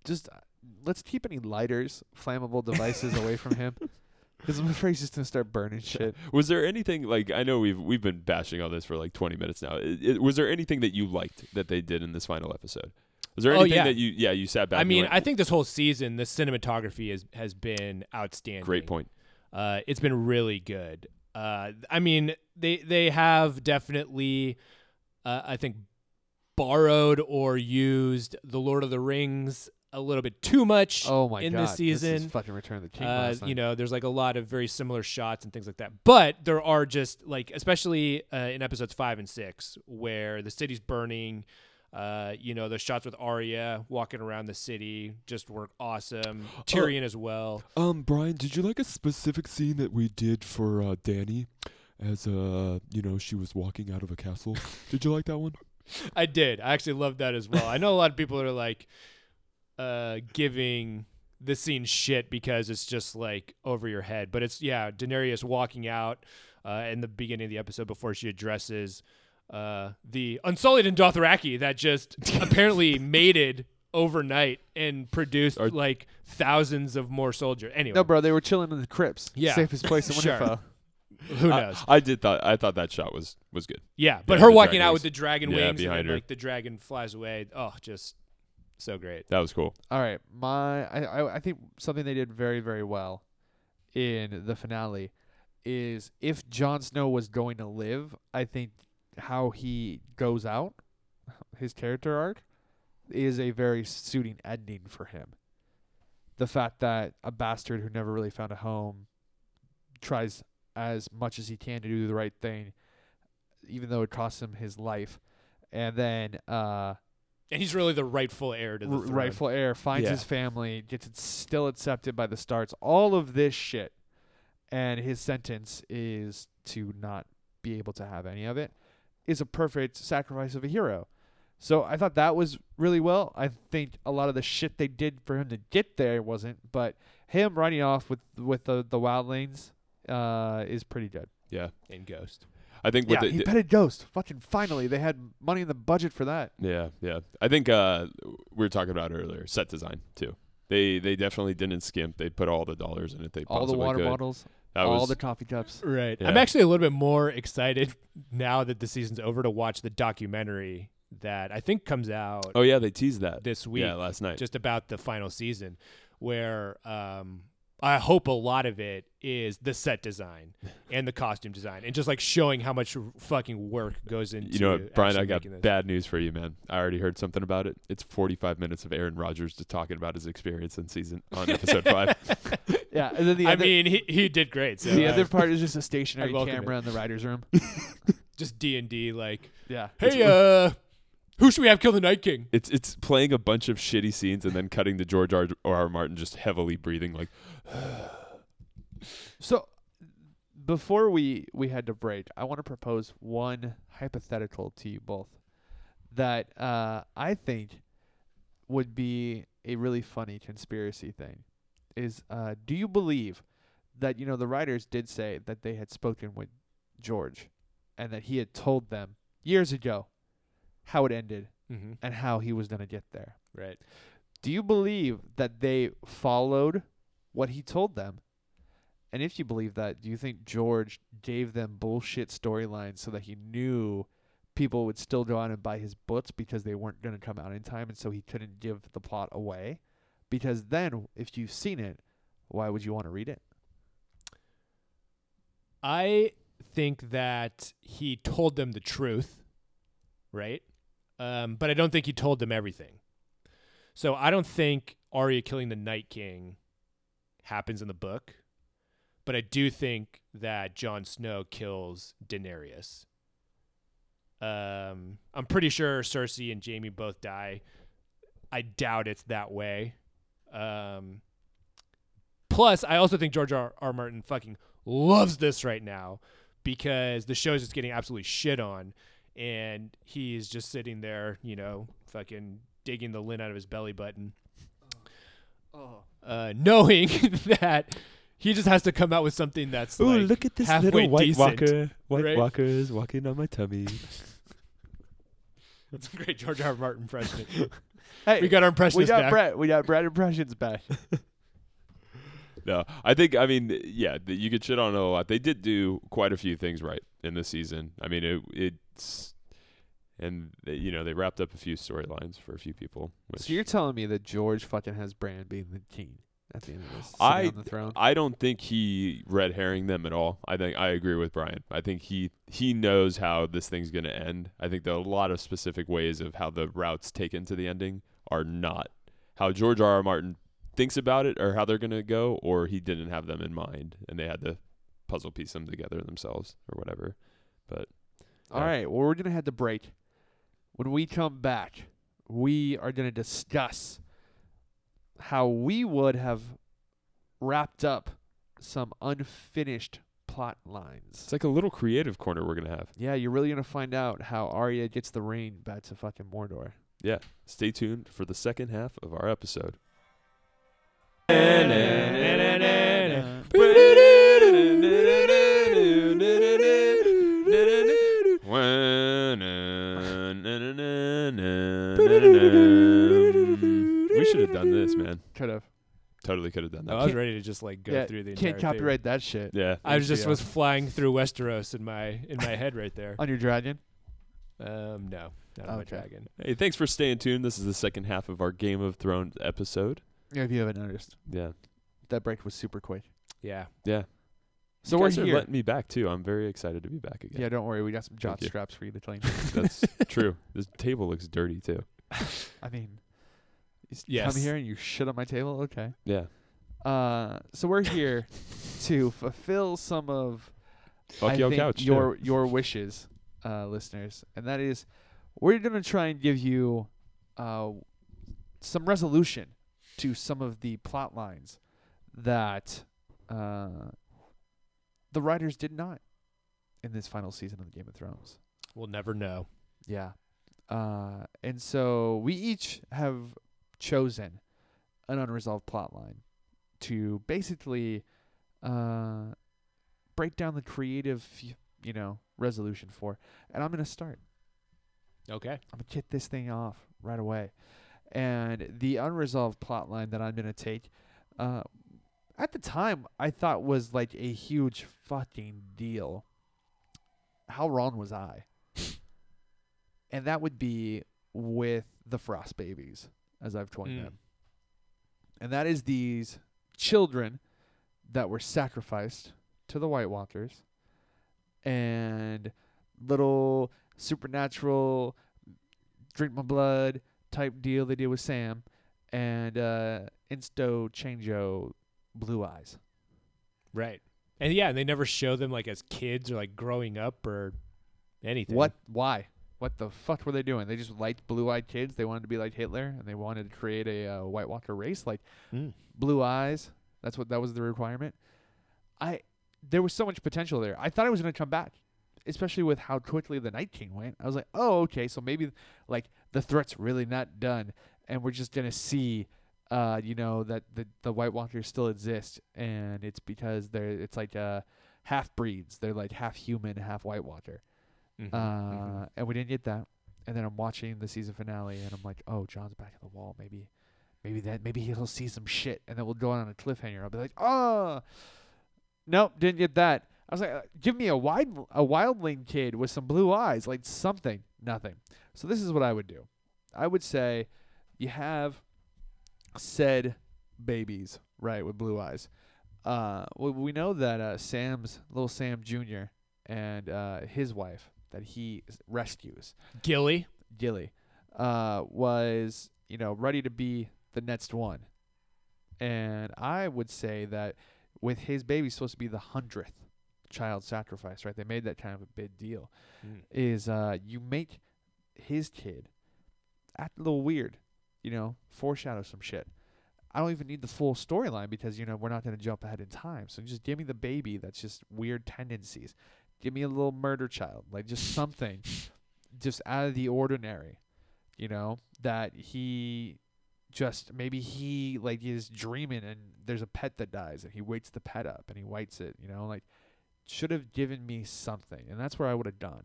S3: just uh, let's keep any lighters, flammable devices away from him, because I'm afraid he's just going to start burning shit.
S4: Was there anything like I know we've we've been bashing on this for like 20 minutes now. I it, was there anything that you liked that they did in this final episode? Was there
S2: Oh,
S4: anything
S2: yeah.
S4: that you yeah you sat back?
S2: I
S4: and
S2: mean,
S4: went,
S2: I think this whole season, the cinematography has has been outstanding.
S4: great point.
S2: Uh, it's been really good. Uh, I mean, they they have definitely, uh, I think, borrowed or used the Lord of the Rings a little bit too much.
S3: Oh my
S2: in
S3: god,
S2: this season.
S3: is fucking Return of the King.
S2: Uh, you know, there's like a lot of very similar shots and things like that. But there are just like, especially uh, in episodes five and six, where the city's burning. Uh, you know, the shots with Arya walking around the city just work awesome. Tyrion as well.
S4: Um, Brian, did you like a specific scene that we did for uh, Danny, as uh, you know, she was walking out of a castle? did you like that one?
S2: I did. I actually loved that as well. I know a lot of people are like uh giving the scene shit because it's just like over your head. But it's yeah, Daenerys walking out uh in the beginning of the episode before she addresses uh the Unsullied and Dothraki that just apparently mated overnight and produced
S4: Are-
S2: like thousands of more soldiers. Anyway,
S3: No, bro, they were chilling in the crypts.
S2: Yeah.
S3: safest place in
S2: Sure.
S3: Winterfell.
S2: who knows?
S4: I, did thought I thought that shot was was good.
S2: yeah, but
S4: yeah,
S2: her
S4: the
S2: walking
S4: dragon
S2: out
S4: wings.
S2: with the dragon
S4: Yeah,
S2: wings and
S4: behind
S2: then,
S4: her.
S2: like the dragon flies away. Oh, just so great.
S4: That was cool.
S3: All right, my I, I I think something they did very very well in the finale is if Jon Snow was going to live, I think how he goes out, his character arc, is a very suiting ending for him. The fact that a bastard who never really found a home tries as much as he can to do the right thing, even though it costs him his life, and then uh
S2: And he's really the rightful heir to the
S3: r- rightful heir, finds
S4: Yeah.
S3: his family, gets it still accepted by the Starks, all of this shit, and his sentence is to not be able to have any of it, is a perfect sacrifice of a hero. So I thought that was really well. I think a lot of the shit they did for him to get there wasn't, but him running off with with the the wildlings uh, is pretty good.
S4: Yeah,
S2: in Ghost.
S4: I think
S3: Yeah,
S4: with the,
S3: he petted Ghost. Fucking finally, they had money in the budget for that.
S4: Yeah, yeah. I think uh, we were talking about earlier set design too. They they definitely didn't skimp. They put all the dollars in it. They
S3: All the water
S4: could.
S3: bottles,
S4: That
S3: all
S4: was
S3: the coffee cups.
S2: Right.
S4: Yeah.
S2: I'm actually a little bit more excited now that the season's over to watch the documentary that I think comes out
S4: oh yeah, they teased that
S2: this week
S4: Yeah, last night.
S2: just about the final season where um I hope a lot of it is the set design and the costume design and just like showing how much fucking work goes into
S4: you know, what, Brian, I got bad news for you, man. I already heard something about it. It's 45 minutes of Aaron Rodgers just talking about his experience in season on episode five.
S3: Yeah, and then the
S2: I
S3: other,
S2: mean, he, he did great. So
S3: the
S2: uh,
S3: other part is just a stationary
S2: welcome
S3: camera in the writer's room.
S2: just D and D like,
S3: Yeah.
S2: hey, uh, who should we have kill the Night King?
S4: It's it's playing a bunch of shitty scenes and then cutting to George R. R. R. Martin just heavily breathing like
S3: So before we we had to break, I want to propose one hypothetical to you both that uh, I think would be a really funny conspiracy thing. Is uh, do you believe that you know the writers did say that they had spoken with George and that he had told them years ago how it ended
S2: Mm-hmm.
S3: and how he was going to get there?
S2: Right.
S3: Do you believe that they followed what he told them? And if you believe that, do you think George gave them bullshit storylines so that he knew people would still go out and buy his books because they weren't going to come out in time and so he couldn't give the plot away? Because then, if you've seen it, why would you want to read it?
S2: I think that he told them the truth, right? Um, but I don't think he told them everything. So I don't think Arya killing the Night King happens in the book, but I do think that Jon Snow kills Daenerys. Um, I'm pretty sure Cersei and Jaime both die. I doubt it's that way. Um, plus, I also think George R. R. Martin fucking loves this right now because the show is just getting absolutely shit on, and he's just sitting there, you know, fucking digging the lint out of his belly button,
S3: Oh.
S2: uh, knowing that he just has to come out with something that's
S4: Ooh,
S2: like
S4: look at this
S2: halfway
S4: little White
S2: decent.
S4: Walker. White
S2: right?
S4: Walker is walking on my tummy.
S2: That's a great George R. R. Martin impression.
S3: Hey,
S2: we got our impressions. Back.
S3: We got
S2: back.
S3: Brett. We got Brett impressions back.
S4: No, I think I mean yeah, th- you could shit on it a lot. They did do quite a few things right in this season. I mean it it's and they, you know they wrapped up a few storylines for a few people.
S3: So you're telling me that George fucking has Bran being the king at the end of this,
S4: I
S3: on the throne?
S4: I don't think he red herring them at all. I think I agree with Brian. I think he he knows how this thing's going to end. I think there are a lot of specific ways of how the routes taken to the ending are not how George R. R. Martin thinks about it or how they're going to go or he didn't have them in mind and they had to puzzle piece them together themselves or whatever. But
S3: All
S4: Yeah.
S3: right. Well, we're gonna head to break. When we come back, we are gonna discuss how we would have wrapped up some unfinished plot lines.
S4: it's like a little creative corner we're going to have.
S3: Yeah, you're really gonna find out how Arya gets the rain back to fucking Mordor.
S4: Yeah, stay tuned for the second half of our episode. Totally could have done that.
S2: I was ready to just like go
S3: yeah,
S2: through the entire
S3: can't
S2: thing.
S3: copyright that shit
S4: Yeah.
S2: I was just
S3: HBO.
S2: was flying through Westeros in my in my head right there.
S3: on your dragon.
S2: Um, no, not on my dragon.
S4: Hey, thanks for staying tuned. This is the second half of our Game of Thrones episode.
S3: Yeah, if you haven't noticed,
S4: Yeah.
S3: that break was super quick.
S2: Yeah,
S4: Yeah.
S3: So
S4: you
S3: we're
S4: guys are
S3: here.
S4: letting me back too. I'm very excited to be back again.
S3: yeah, don't worry. We got some job
S4: you.
S3: straps for you to clean.
S4: That's true. This table looks dirty too.
S3: I mean, you
S2: Yes.
S3: come here and you shit on my table. Okay.
S4: Yeah.
S3: Uh, so we're here to fulfill some of
S4: Fuck
S3: I
S4: your
S3: think
S4: couch.
S3: your your wishes, uh, listeners, and that is we're gonna try and give you uh, some resolution to some of the plot lines that uh, the writers did not in this final season of Game of Thrones.
S2: we'll never know.
S3: Yeah. Uh, and so we each have chosen an unresolved plot line to basically uh, break down the creative, you know, resolution for. And I'm going to start.
S2: Okay.
S3: I'm going to kick this thing off right away. And the unresolved plot line that I'm going to take, uh, at the time, I thought was like a huge fucking deal. How wrong was I? and that would be with the Frost Babies, as I've coined
S2: Mm.
S3: them. And that is these children that were sacrificed to the White Walkers and little supernatural drink my blood type deal they did with Sam and uh insto changeo blue eyes.
S2: Right. And yeah, and they never show them like as kids or like growing up or anything.
S3: What why? What the fuck were they doing? They just liked blue-eyed kids. They wanted to be like Hitler, and they wanted to create a uh, White Walker race. Like
S2: Mm.
S3: blue eyes. That's what that was the requirement. I there was so much potential there. I thought it was going to come back, especially with how quickly the Night King went. I was like, oh, okay, so maybe like the threat's really not done, and we're just gonna see, uh, you know, that the the White Walkers still exist, and it's because they're it's like uh half breeds. They're like half human, half White Walker.
S2: Mhm,
S3: Uh,
S2: mhm.
S3: and we didn't get that. And then I'm watching the season finale, and I'm like, oh, Jon's back in the wall. Maybe, maybe that, maybe he'll see some shit, and then we'll go on a cliffhanger. I'll be like, oh, nope, didn't get that. I was like, uh, give me a wide, a wildling kid with some blue eyes, like something, nothing. So this is what I would do. I would say, you have said babies, right, with blue eyes. Uh, well, we know that uh, Sam's little Sam Jr. and uh, his wife that he rescues,
S2: Gilly.
S3: Gilly, uh, was you know ready to be the next one, and I would say that with his baby supposed to be the hundredth child sacrifice, right? They made that kind of a big deal.
S2: Mm.
S3: Is uh, you make his kid act a little weird, you know, foreshadow some shit. I don't even need the full storyline because you know we're not going to jump ahead in time. So just give me the baby that's just weird tendencies. Give me a little murder child, like just something, just out of the ordinary, you know, that he just maybe he like is dreaming and there's a pet that dies and he wakes the pet up and he whites it, you know, like should have given me something, and that's where I would have done,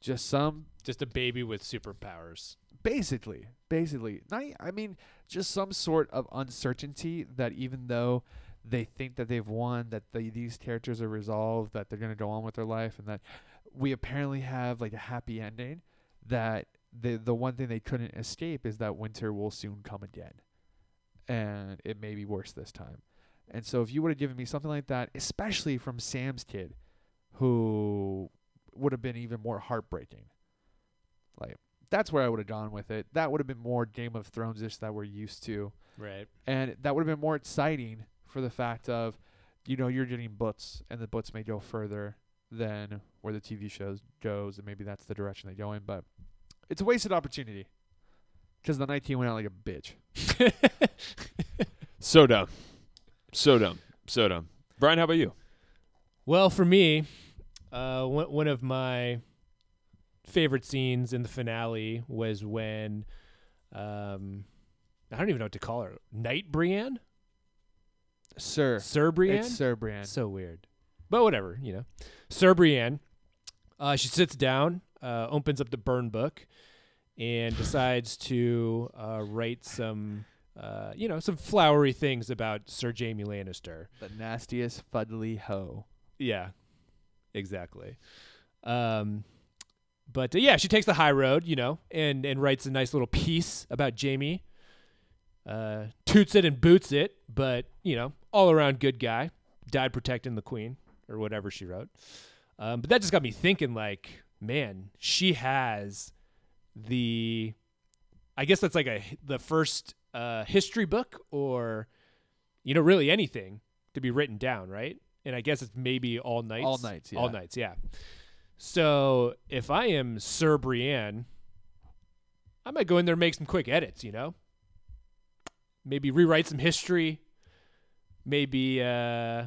S3: just some
S2: Just a baby with superpowers.
S3: basically basically. Not i mean just some sort of uncertainty that even though they think that they've won that the, these characters are resolved that they're going to go on with their life and that we apparently have like a happy ending that the the one thing they couldn't escape is that winter will soon come again and it may be worse this time and so if you would have given me something like that especially from sam's kid who would have been even more heartbreaking like that's where I would have gone with it. That would have been more Game of Thrones ish that we're used to.
S2: Right.
S3: And that would have been more exciting for the fact of, you know, you're getting butts, and the butts may go further than where the TV shows goes and maybe that's the direction they go in. But it's a wasted opportunity. Because the night team went out like a bitch.
S4: So dumb. So dumb. So dumb. Brian, how about you?
S2: Well, for me, uh, one one of my favorite scenes in the finale was when, um, I don't even know what to call her, Night Brienne,
S3: Sir.
S2: Sir Brienne.
S3: It's Sir Brienne.
S2: So weird, but whatever, you know. Sir Brienne. Uh, she sits down, uh, opens up the burn book, and decides to uh, write some, uh, you know, some flowery things about Sir Jaime Lannister.
S3: The nastiest fuddly hoe.
S2: Yeah, exactly. Um, but uh, yeah, she takes the high road, you know, and and writes a nice little piece about Jaime. Uh, toots it and boots it, but you know, all around good guy. Died protecting the queen or whatever she wrote. Um, but that just got me thinking, like, man, she has the. I guess that's like a the first uh, history book, or you know, really anything to be written down, right? And I guess it's maybe all nights.
S3: All nights,
S2: All nights, yeah. So if I am Sir Brienne, I might go in there and make some quick edits, you know? Maybe rewrite some history. Maybe uh,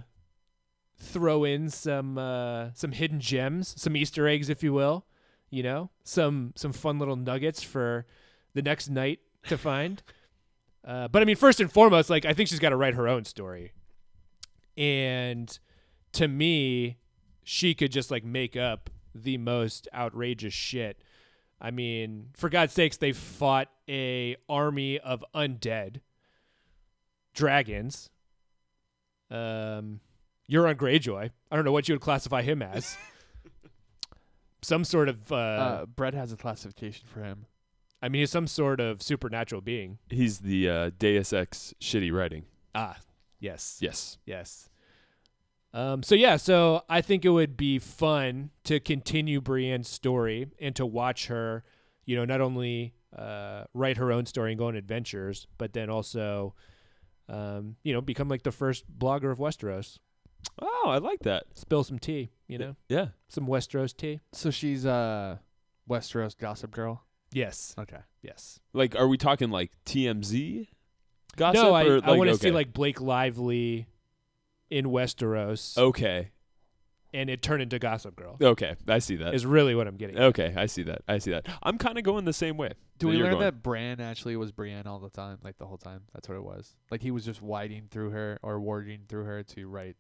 S2: throw in some uh, some hidden gems, some Easter eggs, if you will. You know, some some fun little nuggets for the next knight to find. Uh, but I mean, first and foremost, like I think she's got to write her own story, and to me, she could just like make up the most outrageous shit. I mean, for God's sakes, they fought a army of undead dragons. Um, Euron Greyjoy. I don't know what you would classify him as. some sort of, uh,
S3: Uh, Brett has a classification for him.
S2: I mean, he's some sort of supernatural being.
S4: He's the uh, Deus Ex shitty writing.
S2: Ah, yes.
S4: Yes.
S2: Yes. Um, so yeah, so I think it would be fun to continue Brienne's story and to watch her, you know, not only uh, write her own story and go on adventures, but then also, um, you know, become like the first blogger of Westeros.
S4: Oh, I like that.
S2: Spill some tea, you know,
S4: Yeah.
S2: some Westeros tea.
S3: So she's uh Westeros gossip girl.
S2: Yes,
S3: Okay.
S2: yes.
S4: Like, are we talking like TMZ gossip?
S2: no, I,
S4: or,
S2: I want to see like Blake Lively in Westeros,
S4: Okay.
S2: And it turned into Gossip Girl.
S4: Okay. I see that.
S2: Is really what I'm getting. at.
S4: Okay. I see that. I see that. I'm kind of going the same way.
S3: Do we
S4: you're
S3: learn
S4: going.
S3: that Bran actually was Brienne all the time, like the whole time? That's what it was. Like he was just whiting through her or warging through her to write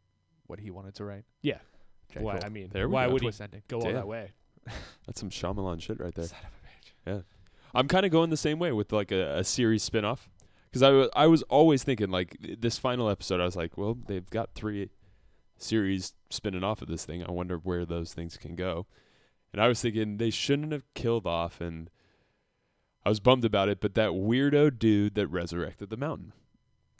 S3: what he wanted to write.
S2: Yeah.
S3: Okay,
S2: why?
S3: cool.
S2: I mean,
S4: There
S2: why
S4: go.
S2: would he
S3: Twist ending.
S2: go all that way?
S4: That's some Shyamalan shit right there.
S3: Son of a bitch.
S4: I'm kind of going the same way with like a, a series spin-off because I I was always thinking like this final episode I was like well they've got three series spinning off of this thing I wonder where those things can go and I was thinking they shouldn't have killed off and I was bummed about it but that weirdo dude that resurrected the mountain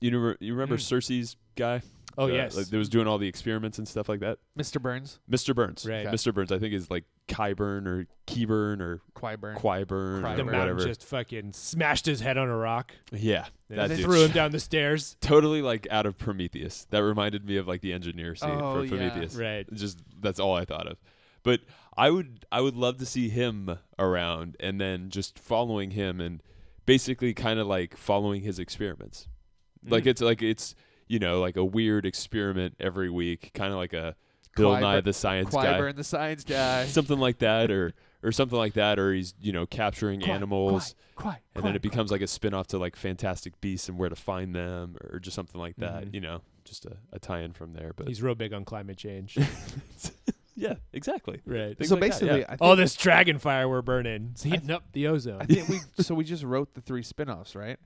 S4: You remember, you remember
S2: Mm.
S4: Cersei's guy?
S2: Oh
S4: Uh,
S2: yes.
S4: like, that was doing all the experiments and stuff like that.
S3: Mr. Burns,
S4: Mr. Burns.
S2: Right.
S3: Okay.
S4: Mr. Burns. I think is like Kyburn or Keyburn or
S3: Quiburn.
S4: Quiburn
S3: Qyburn.
S2: the
S4: or
S2: mountain
S4: whatever.
S2: just fucking smashed his head on a rock.
S4: yeah,
S2: and
S4: that
S2: then
S4: dude.
S2: threw him down the stairs.
S4: Totally like out of Prometheus. That reminded me of like the engineer scene
S3: Oh,
S4: for
S3: yeah.
S4: Prometheus.
S2: Right.
S4: Just that's all I thought of. But I would I would love to see him around and then just following him and basically kind of like following his experiments. Like
S2: Mm.
S4: it's like it's you know like a weird experiment every week, kind of like a Bill
S3: Qyburn-
S4: Nye the Science Guy,
S3: Quiburn, the science guy.
S4: something like that, or or something like that, or he's you know capturing
S3: Qui-
S4: animals.
S3: Qui-
S4: and then it becomes like a spin-off to like Fantastic Beasts and where to find them, or just something like that.
S3: Mhm.
S4: You know, just a, a tie-in from there. But
S2: He's real big on climate change.
S4: yeah, exactly.
S2: right.
S4: Things
S3: so
S4: like that,
S3: basically,
S4: yeah.
S3: I think,
S2: All this dragon fire we're burning. It's heating up the ozone.
S3: I think we so we just wrote the three spin-offs, right?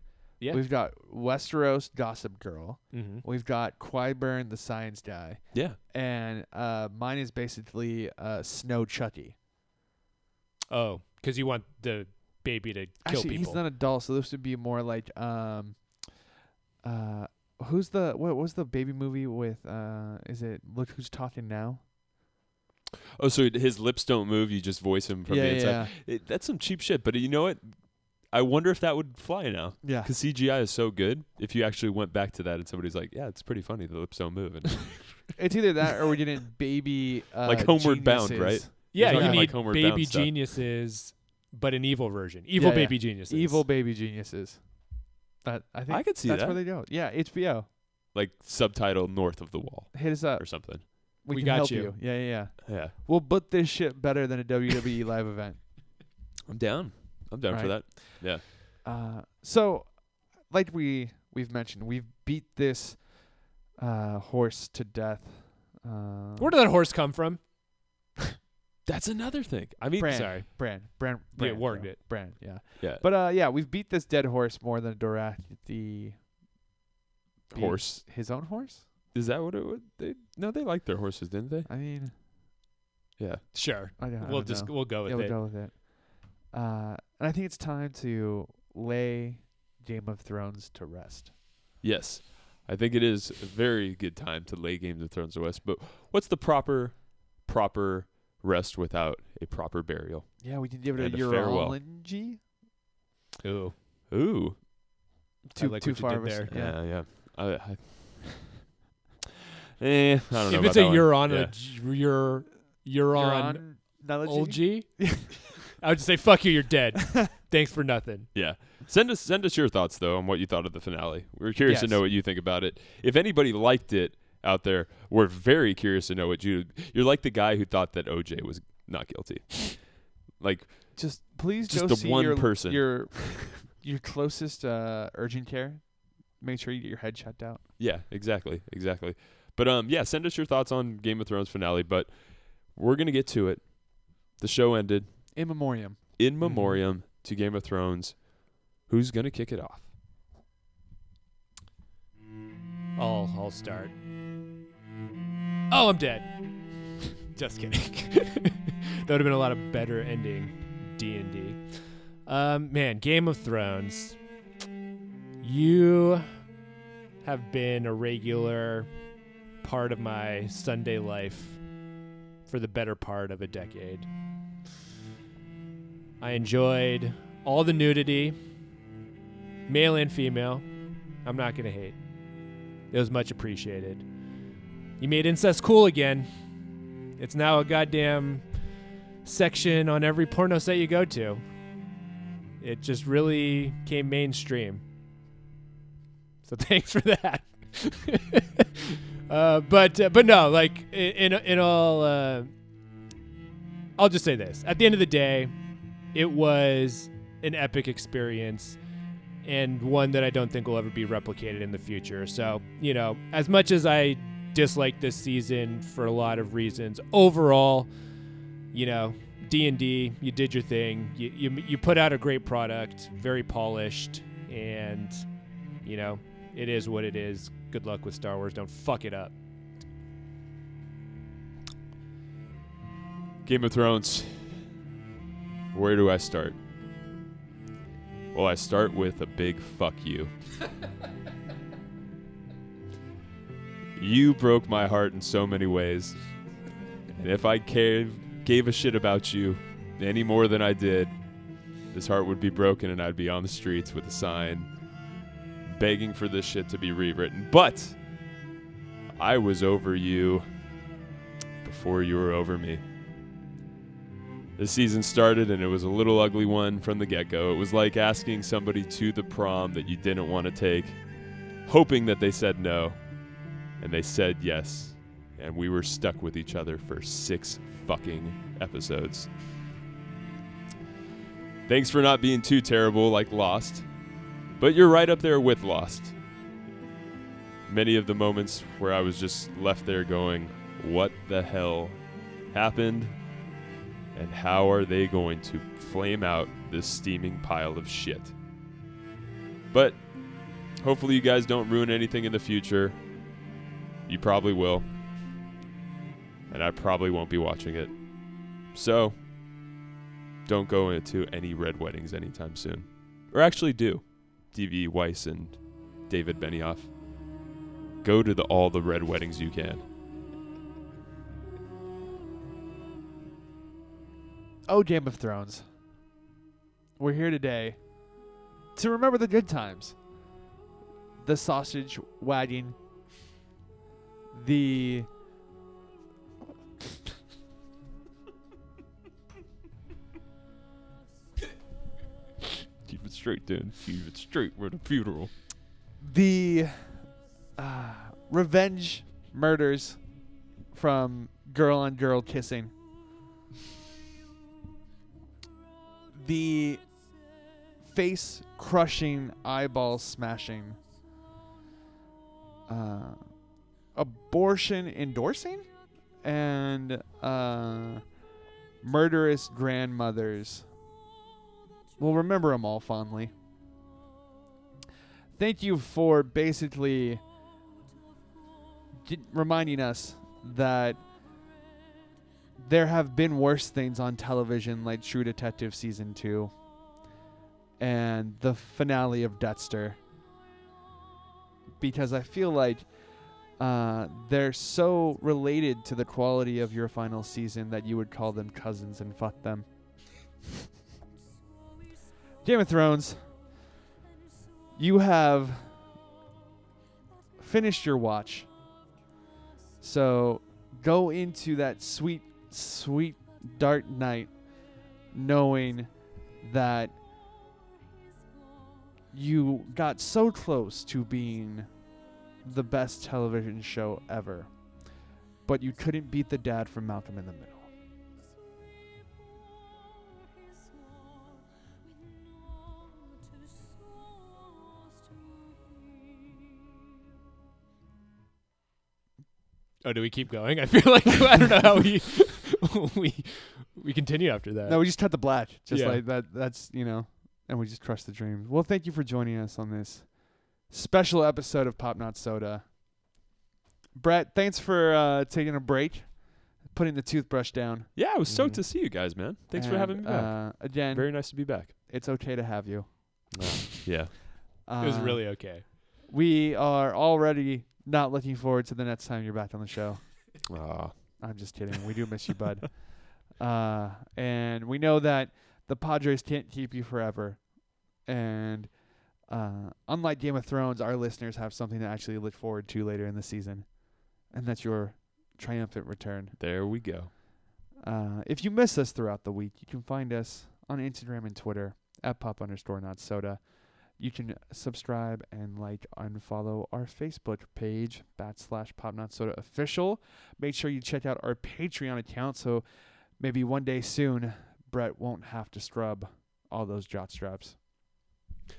S2: Yeah.
S3: We've got Westeros Gossip Girl.
S2: mm-hmm.
S3: We've got Quiburn, the science guy,
S4: Yeah,
S3: and uh, mine is basically uh, Snow Chucky.
S2: Oh, because you want the baby to kill
S3: Actually,
S2: people.
S3: he's not a doll, so this would be more like um, uh, who's the what was the baby movie with? Uh, is it Look Who's Talking Now?
S4: Oh, so his lips don't move. You just voice him from
S3: yeah,
S4: the inside.
S3: yeah,
S4: It, that's some cheap shit. But you know what? I wonder if that would fly now.
S3: yeah.
S4: Because CGI is so good. If you actually went back to that and somebody's like, "Yeah, it's pretty funny. The lips don't move," and
S3: It's either that or we're getting baby uh,
S4: Like Homeward Bound,
S3: geniuses.
S4: right?
S2: yeah, you need
S4: like Homeward
S2: baby
S4: Bound stuff.
S2: geniuses, but an evil version. Evil
S3: Yeah, yeah.
S2: baby geniuses.
S3: Evil baby geniuses. That I think
S4: I could see
S3: that's
S4: that.
S3: where they go. Yeah, HBO.
S4: like subtitle "North of the Wall"
S3: Hit us up.
S4: or something.
S3: We,
S2: We
S3: can
S2: got
S3: help
S2: you.
S3: Yeah, yeah, yeah.
S4: Yeah,
S3: We'll put this shit better than a WWE live event.
S4: I'm down. I'm down for that. Yeah.
S3: Uh, so, like we we've mentioned, we've beat this uh, horse to death. Uh,
S2: Where did that horse come from?
S4: That's another thing. I mean,
S3: Brand.
S2: Sorry.
S3: Brand, Brand, Brand,
S2: worked
S3: bro.
S2: it.
S3: Brand, yeah.
S4: yeah,
S3: But uh, yeah, we've beat this dead horse more than Dorath the
S4: horse.
S3: his own horse.
S4: Is that what it would? They no, they liked their horses, didn't they?
S3: I mean,
S4: Yeah.
S2: Sure.
S3: I don't. I
S2: we'll
S3: don't
S2: just
S3: know.
S2: we'll go with
S3: yeah, we'll go with it. Uh, and I think it's time to lay Game of Thrones to rest.
S4: Yes, I think it is a very good time to lay Game of Thrones to rest. But what's the proper, proper rest without a proper burial?
S3: Yeah, we can give it
S4: And
S3: a
S4: a farewell.
S3: urology.
S2: Ooh.
S4: Ooh,
S3: Too
S2: like
S3: too far
S2: did
S3: of
S2: there.
S3: Yeah.
S4: yeah, yeah. I, I, eh, I don't know.
S2: If
S4: about
S2: it's a
S4: that one.
S2: Euron,
S4: yeah.
S2: a J- Ur, Euron
S3: Urology?
S2: OG, I would just say, fuck you, you're dead. Thanks for nothing.
S4: Yeah. Send us send us your thoughts though on what you thought of the finale. We're curious to
S3: Yes.
S4: know what you think about it. If anybody liked it out there, we're very curious to know what you you're like the guy who thought that OJ was not guilty. Like
S3: Just please
S4: Just
S3: go
S4: the
S3: see
S4: one
S3: your,
S4: person.
S3: your your closest uh, urgent care. Make sure you get your head checked out.
S4: yeah, exactly, exactly. But um yeah, send us your thoughts on Game of Thrones finale, but we're going to get to it. The show ended
S3: In memoriam.
S4: in
S2: Mhm.
S4: memoriam to Game of Thrones. Who's going to kick it off?
S2: I'll I'll start. Oh, I'm dead. Just kidding. that would have been a lot of better ending D and D. Um, man, Game of Thrones. You have been a regular part of my Sunday life for the better part of a decade. I enjoyed all the nudity, male and female. I'm not gonna hate. It was much appreciated. You made incest cool again. It's now a goddamn section on every porno site you go to. It just really came mainstream. So thanks for that. uh, but uh, but no, like in in all, uh, I'll just say this: at the end of the day, it was an epic experience and one that I don't think will ever be replicated in the future. So, you know, as much as I dislike this season for a lot of reasons, overall, you know, D&D, you did your thing. You you you put out a great product, very polished and you know, it is what it is. Good luck with Star Wars. Don't fuck it up.
S4: Game of Thrones. Where do I start? Well, I start with a big fuck you. You broke my heart in so many ways. And if I gave, gave a shit about you any more than I did, this heart would be broken and I'd be on the streets with a sign begging for this shit to be rewritten. But I was over you before you were over me. The season started and it was a little ugly one from the get go. It was like asking somebody to the prom that you didn't want to take, hoping that they said no, and they said yes. And we were stuck with each other for six fucking episodes. Thanks for not being too terrible like Lost, but you're right up there with Lost. Many of the moments where I was just left there going, What the hell happened? And how are they going to flame out this steaming pile of shit? But hopefully, you guys don't ruin anything in the future. You probably will. And I probably won't be watching it. So, don't go into any red weddings anytime soon. Or actually, do. D.B. Weiss and David Benioff. Go to the, all the red weddings you can.
S3: Oh, Game of Thrones. We're here today to remember the good times. The sausage wagging. The.
S4: Keep it straight, dude. Keep it straight. We're at a funeral.
S3: The. Uh, revenge murders from girl on girl kissing. The face crushing, eyeball smashing. Uh, abortion endorsing and uh, murderous grandmothers. We'll remember them all fondly. Thank you for basically reminding us that there have been worse things on television, like True Detective season two and the finale of Dexter, because I feel like uh, they're so related to the quality of your final season that you would call them cousins and fuck them. Game of Thrones, you have finished your watch. So go into that sweet, sweet dark night knowing that you got so close to being the best television show ever, but you couldn't beat the dad from Malcolm in the Middle.
S2: Oh, do we keep going? I feel like I don't know how we we we continue after that.
S3: No, we just cut the black, just
S2: Yeah.
S3: like that. That's you know, and we just crushed the dream. Well, thank you for joining us on this special episode of Pop Not Soda. Brett, thanks for uh, taking a break, putting the toothbrush down.
S4: Yeah, I was stoked
S3: Mhm.
S4: to see you guys, man. Thanks for having me back.
S3: Uh, again,
S4: Very nice to be back.
S3: it's okay to have you.
S4: Yeah.
S3: Uh,
S2: it was really okay.
S3: We are already not looking forward to the next time you're back on the show.
S4: Aw.
S3: I'm just kidding. We do miss you, bud. Uh, and we know that the Padres can't keep you forever. And uh, unlike Game of Thrones, our listeners have something to actually look forward to later in the season, and that's your triumphant return.
S4: There we go.
S3: Uh, if you miss us throughout the week, you can find us on Instagram and Twitter at pop underscore not soda. You can subscribe and like and follow our Facebook page, backslash pop not soda official. Make sure you check out our Patreon account so maybe one day soon Brett won't have to scrub all those jot straps.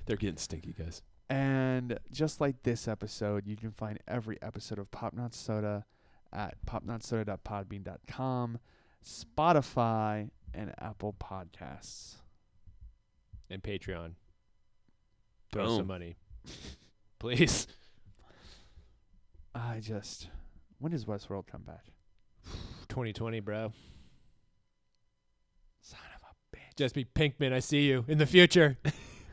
S4: They're getting stinky, guys.
S3: And just like this episode, you can find every episode of Pop Not Soda at popnotsoda.podbean.com, Spotify, and Apple Podcasts.
S2: And Patreon. Throw
S4: Boom.
S2: some money. Please.
S3: I just. When does Westworld come back?
S2: 2020, bro.
S3: Son of a bitch.
S2: Just be Pinkman. I see you in the future.